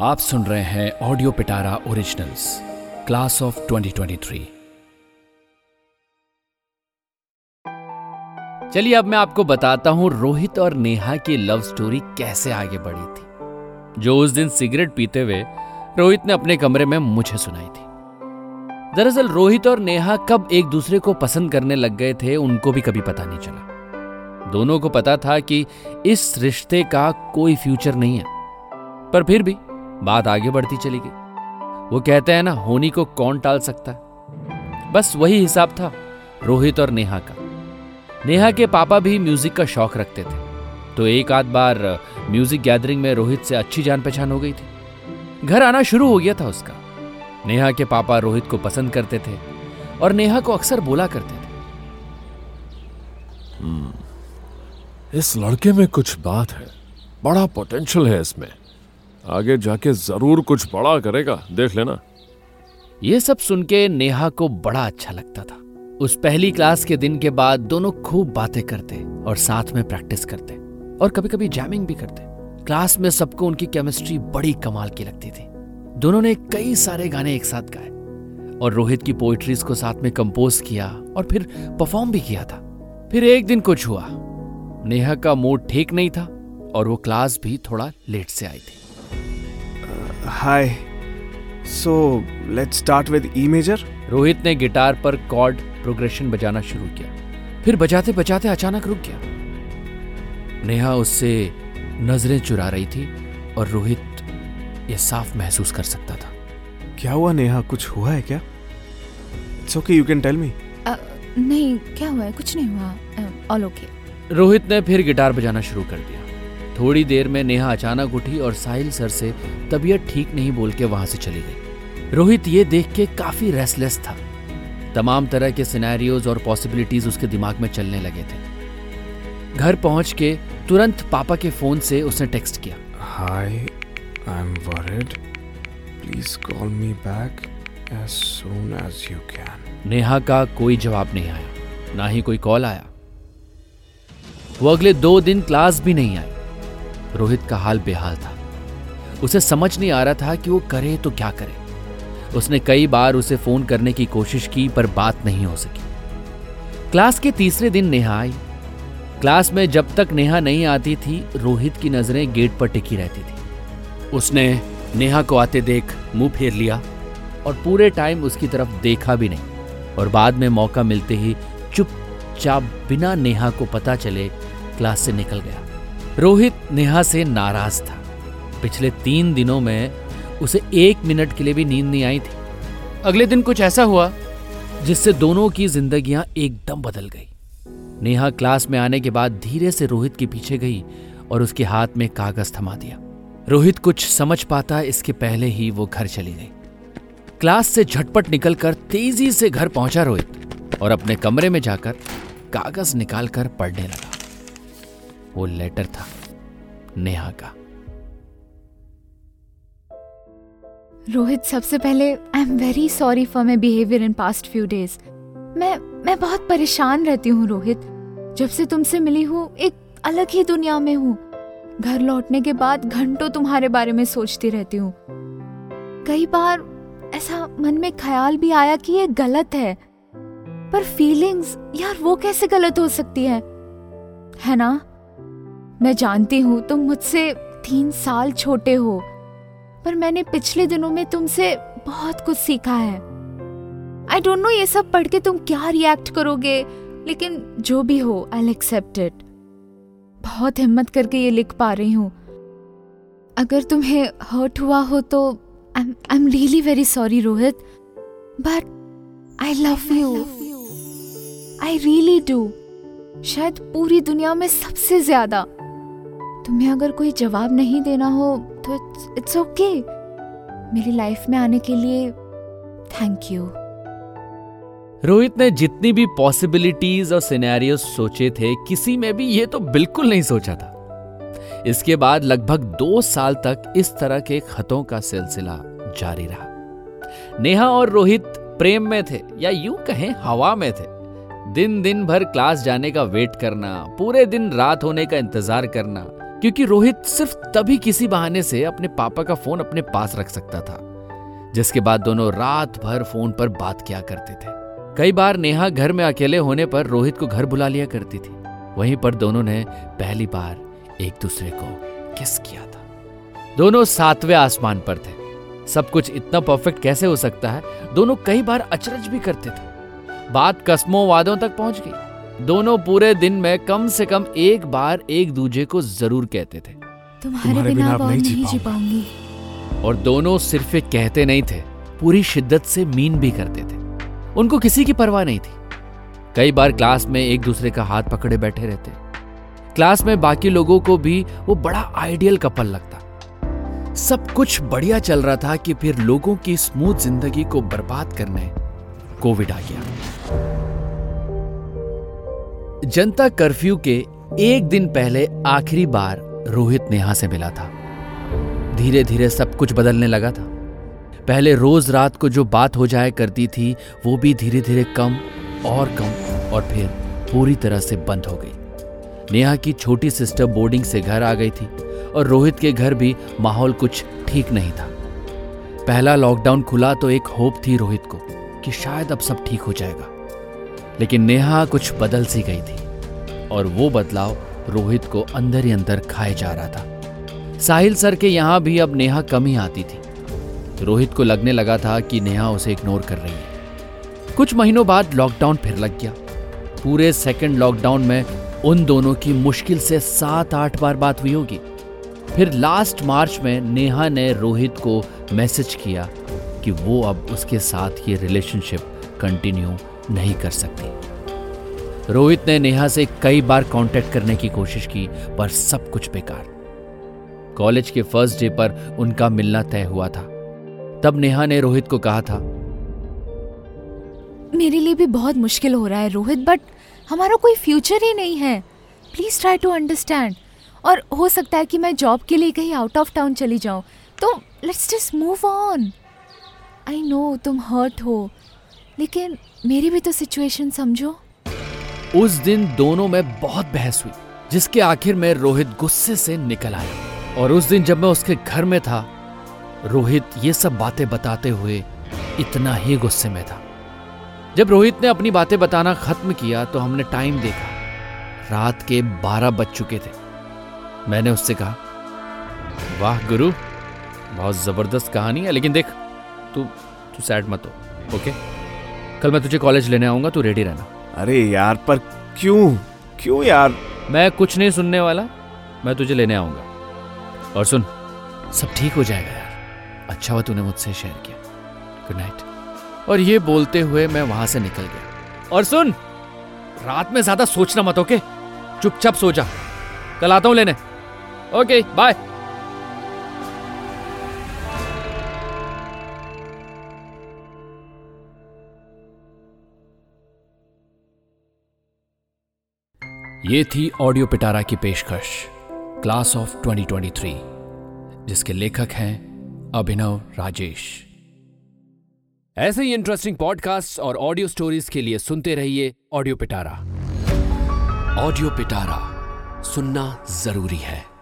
आप सुन रहे हैं audio Pitara originals class of 2023 चलिए अब मैं आपको बताता हूँ रोहित और नेहा की लव स्टोरी कैसे आगे बढ़ी थी। जो उस दिन सिगरेट पीते हुए रोहित ने अपने कमरे में मुझे सुनाई थी। दरअसल रोहित और नेहा कब एक दूसरे को पसंद करने लग गए थे, उनको भी कभी पता नहीं चला। दोनों को पता था कि इस रिश्ते का कोई फ्यूचर नहीं है। पर फिर भी बात आगे बढ़ती चली गई वो कहते हैं ना, होनी को कौन टाल सकता है? बस वही हिसाब था, रोहित और नेहा का। नेहा के पापा भी म्यूज़िक का शौक रखते थे। तो एक आध बार, म्यूज़िक गैदरिंग में रोहित से अच्छी जान पहचान हो गई थी। घर आना शुरू हो गया था उसका। नेहा के पापा रोहित को पसंद करते थे और नेहा को अक्सर बोला करते थे। इस लड़के में कुछ बात है, बड़ा पोटेंशियल है इसमें। आगे जाके ज़रूर कुछ बड़ा करेगा, देख लेना। ये सब सुन के नेहा को बड़ा अच्छा लगता था। उस पहली क्लास के दिन के बाद दोनों खूब बातें करते और साथ में प्रैक्टिस करते और कभी कभी जैमिंग भी करते। क्लास में सबको उनकी केमिस्ट्री बड़ी कमाल की लगती थी। दोनों ने कई सारे गाने एक साथ गाए और रोहित की पोइट्रीज को साथ में कंपोज किया और फिर परफॉर्म भी किया था। फिर एक दिन कुछ हुआ। नेहा का मूड ठीक नहीं था और वो क्लास भी थोड़ा लेट से आई थी। Hi. So, let's start with E major. Rohit ने गिटार पर कॉर्ड प्रोग्रेशन बजाना शुरू किया। फिर बजाते बजाते अचानक रुक गया। नेहा उससे नज़रें चुरा रही थी और रोहित ये साफ़ महसूस कर सकता था। क्या हुआ नेहा? कुछ हुआ है क्या? It's okay you can tell me नहीं क्या हुआ है? कुछ नहीं हुआ। ऑल ओके रोहित ने फिर गिटार बजाना शुरू कर दिया। थोड़ी देर में नेहा अचानक उठी और साहिल सर से तबीयत ठीक नहीं बोल के वहाँ से चली गई। रोहित ये देख के काफ़ी रेस्टलेस था। तमाम तरह के सिनेरियोज और पॉसिबिलिटीज उसके दिमाग में चलने लगे थे। घर पहुँच के तुरंत पापा के फ़ोन से उसने टेक्स्ट किया। Hi I am worried please call me back as soon as you can Neha का कोई जवाब नहीं आया। ना ही कोई कॉल आया। वो अगले दो दिन क्लास भी नहीं आई रोहित का हाल बेहाल था। उसे समझ नहीं आ रहा था कि वो करे तो क्या करे। उसने कई बार उसे फ़ोन करने की कोशिश की, पर बात नहीं हो सकी। क्लास के तीसरे दिन नेहा आई। क्लास में जब तक नेहा नहीं आती थी, रोहित की नज़रें गेट पर टिकी रहती थी। उसने नेहा को आते देख मुँह फेर लिया और पूरे टाइम उसकी तरफ़ देखा भी नहीं। और बाद में मौका मिलते ही चुपचाप बिना नेहा को पता चले क्लास से निकल गया। रोहित नेहा से नाराज़ था। पिछले तीन दिनों में उसे एक मिनट के लिए भी नींद नहीं आई थी। अगले दिन कुछ ऐसा हुआ, जिससे दोनों की जिंदगियाँ एकदम बदल गई। नेहा क्लास में आने के बाद धीरे से रोहित के पीछे गई और उसके हाथ में कागज़ थमा दिया। रोहित कुछ समझ पाता, इसके पहले ही वो घर चली गई। क्लास से झटपट निकलकर तेज़ी से घर पहुँचा रोहित और अपने कमरे में जाकर कागज़ निकालकर पढ़ने लगा। वो लेटर था, नेहा का। रोहित, सबसे पहले I am very sorry for my behaviour in past few days मैं मैं बहुत परेशान रहती हूँ, रोहित। जब से तुमसे मिली हूँ, एक अलग ही दुनिया में हूँ। घर लौटने के बाद घंटों तुम्हारे बारे में सोचती रहती हूँ। कई बार ऐसा मन में ख्याल भी आया कि ये गलत है। पर फीलिंग्स यार, वो कैसे गलत हो सकती है? है ना? मैं जानती हूँ तुम मुझसे तीन साल छोटे हो पर मैंने पिछले दिनों में तुमसे बहुत कुछ सीखा है। आई डोंट नो ये सब पढ़ के तुम क्या रिएक्ट करोगे लेकिन जो भी हो आई एक्सेप्ट इट बहुत हिम्मत करके ये लिख पा रही हूँ। अगर तुम्हें हर्ट हुआ हो तो I am really very sorry Rohit but I love you I really do शायद पूरी दुनिया में सबसे ज़्यादा। तुम्हें अगर कोई जवाब नहीं देना हो तो इट्स ओके okay. मेरी लाइफ में आने के लिए थैंक यू रोहित ने जितनी भी पॉसिबिलिटीज और सिनेरियोस सोचे थे, किसी में भी ये तो बिल्कुल नहीं सोचा था। इसके बाद लगभग दो साल तक इस तरह के खतों का सिलसिला जारी रहा। नेहा और रोहित प्रेम में थे, या यूँ कहें हवा में थे। दिन दिन भर क्लास जाने का वेट करना, पूरे दिन रात होने का इंतज़ार करना क्योंकि रोहित सिर्फ़ तभी किसी बहाने से अपने पापा का फ़ोन अपने पास रख सकता था, जिसके बाद दोनों रात भर फ़ोन पर बात किया करते थे। कई बार नेहा घर में अकेले होने पर रोहित को घर बुला लिया करती थी। वहीं पर दोनों ने पहली बार एक दूसरे को किस किया था। दोनों सातवें आसमान पर थे। सब कुछ इतना परफेक्ट कैसे हो सकता है? दोनों कई बार अचरज भी करते थे। बात कस्मों वादों तक पहुँच गई। दोनों पूरे दिन में कम से कम एक बार एक दूजे को ज़रूर कहते थे। तुम्हारे, तुम्हारे बिना, बिना अब नहीं जी, जी पाऊँगी। और दोनों सिर्फ़ कहते नहीं थे पूरी शिद्दत से मीन भी करते थे। उनको किसी की परवाह नहीं थी। कई बार क्लास में एक दूसरे का हाथ पकड़े बैठे रहते। क्लास में बाकी लोगों को भी वो बड़ा आइडियल कपल लगता। सब कुछ बढ़िया चल रहा था कि फिर लोगों की स्मूथ ज़िंदगी को बर्बाद करने कोविड आ गया। जनता कर्फ्यू के एक दिन पहले आखिरी बार रोहित नेहा से मिला था। धीरे धीरे सब कुछ बदलने लगा था। पहले रोज रात को जो बात हो जाया करती थी, वो भी धीरे धीरे कम और कम और फिर पूरी तरह से बंद हो गई। नेहा की छोटी सिस्टर बोर्डिंग से घर आ गई थी और रोहित के घर भी माहौल कुछ ठीक नहीं था। पहला लॉकडाउन खुला तो एक होप थी रोहित को कि शायद अब सब ठीक हो जाएगा। लेकिन नेहा कुछ बदल सी गई थी और वो बदलाव रोहित को अंदर ही अंदर खाए जा रहा था। साहिल सर के यहाँ भी अब नेहा कम ही आती थी। रोहित को लगने लगा था कि नेहा उसे इग्नोर कर रही है। कुछ महीनों बाद लॉकडाउन फिर लग गया। पूरे सेकंड लॉकडाउन में उन दोनों की मुश्किल से सात आठ बार बात हुई होगी। फिर लास्ट मार्च में नेहा ने रोहित को मैसेज किया कि वो अब उसके साथ ये रिलेशनशिप कंटिन्यू नहीं कर सकती। रोहित ने नेहा से कई बार कांटेक्ट करने की कोशिश की, पर सब कुछ बेकार। कॉलेज के फ़र्स्ट डे पर उनका मिलना तय हुआ था। तब नेहा ने रोहित को कहा था, मेरे लिए भी बहुत मुश्किल हो रहा है रोहित बट हमारा कोई फ्यूचर ही नहीं है। प्लीज़ ट्राई टू अंडरस्टैंड और हो सकता है कि मैं जॉब के लिए कहीं आउट ऑफ़ टाउन चली जाऊँ। तो let's just move on I know तुम हर्ट हो। लेकिन मेरी भी तो सिचुएशन समझो। उस दिन दोनों में बहुत बहस हुई, जिसके आखिर में रोहित गुस्से से निकल आया। और उस दिन जब मैं उसके घर में था, रोहित ये सब बातें बताते हुए इतना ही गुस्से में था। जब रोहित ने अपनी बातें बताना खत्म किया तो हमने टाइम देखा। रात के बारह बज चुके थे। मैंने उससे कहा, वाह गुरु, बहुत ज़बरदस्त कहानी है, लेकिन देख, तू तू सैड मत हो ओके कल मैं तुझे कॉलेज लेने आऊँगा तू रेडी रहना। अरे यार पर क्यों? क्यों यार? मैं कुछ नहीं सुनने वाला मैं तुझे लेने आऊँगा। और सुन सब ठीक हो जाएगा यार। अच्छा हुआ तूने मुझसे शेयर किया। गुड नाइट और ये बोलते हुए मैं वहाँ से निकल गया। और सुन रात में ज़्यादा सोचना मत ओके चुपचाप सो जा। कल आता हूँ लेने। ओके बाय ये थी ऑडियो पिटारा की पेशकश, क्लास ऑफ़ 2023 जिसके लेखक हैं अभिनव राजेश। ऐसे ही इंटरेस्टिंग पॉडकास्ट और ऑडियो स्टोरीज के लिए सुनते रहिए ऑडियो पिटारा। ऑडियो पिटारा सुनना ज़रूरी है।